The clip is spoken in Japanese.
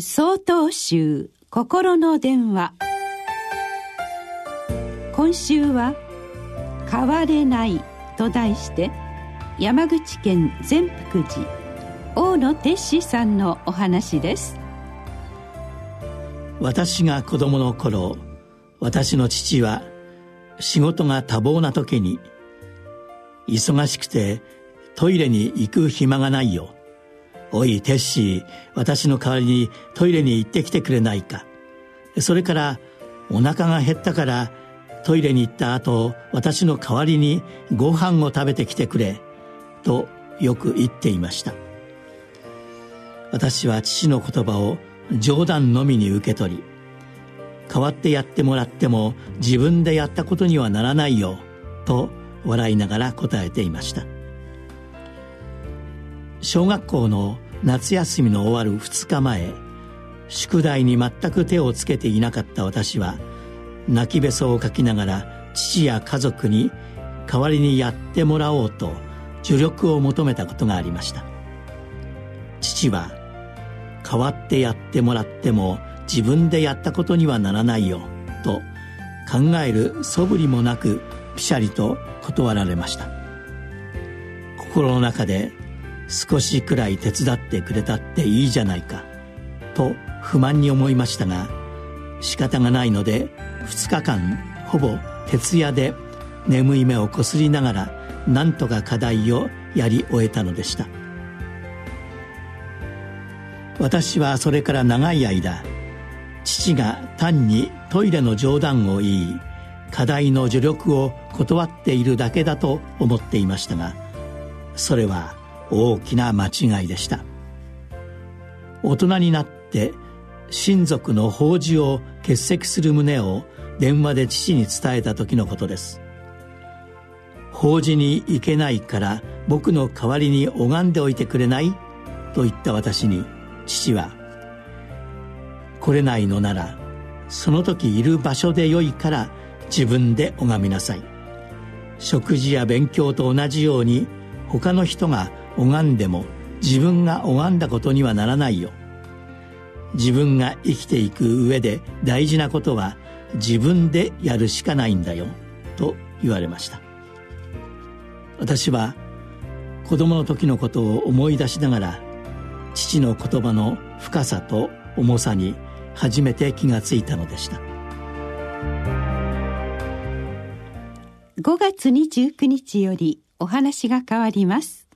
総統集心の電話。今週は「変われない」と題して山口県善福寺大野哲司さんのお話です。私が子供の頃私の父は仕事が多忙な時に忙しくてトイレに行く暇がないよ。おい、テッシー、私の代わりにトイレに行ってきてくれないか。それから、お腹が減ったからトイレに行った後、私の代わりにご飯を食べてきてくれ、とよく言っていました。私は父の言葉を冗談のみに受け取り、代わってやってもらっても自分でやったことにはならないよ、と笑いながら答えていました。小学校の夏休みの終わる2日前宿題に全く手をつけていなかった私は泣きべそをかきながら父や家族に代わりにやってもらおうと助力を求めたことがありました。父は代わってやってもらっても自分でやったことにはならないよと考える素振りもなくピシャリと断られました。心の中で少しくらい手伝ってくれたっていいじゃないか。と不満に思いましたが仕方がないので2日間ほぼ徹夜で眠い目をこすりながら何とか課題をやり終えたのでした。私はそれから長い間父が単にトイレの冗談を言い課題の助力を断っているだけだと思っていましたがそれは大きな間違いでした。大人になって親族の法事を欠席する旨を電話で父に伝えた時のことです。法事に行けないから僕の代わりに拝んでおいてくれない？と言った私に父は来れないのならその時いる場所でよいから自分で拝みなさい。食事や勉強と同じように他の人が拝んでも自分が拝んだことにはならないよ。自分が生きていく上で大事なことは自分でやるしかないんだよ。と言われました。私は子供の時のことを思い出しながら父の言葉の深さと重さに初めて気がついたのでした。5月29日よりお話が変わります。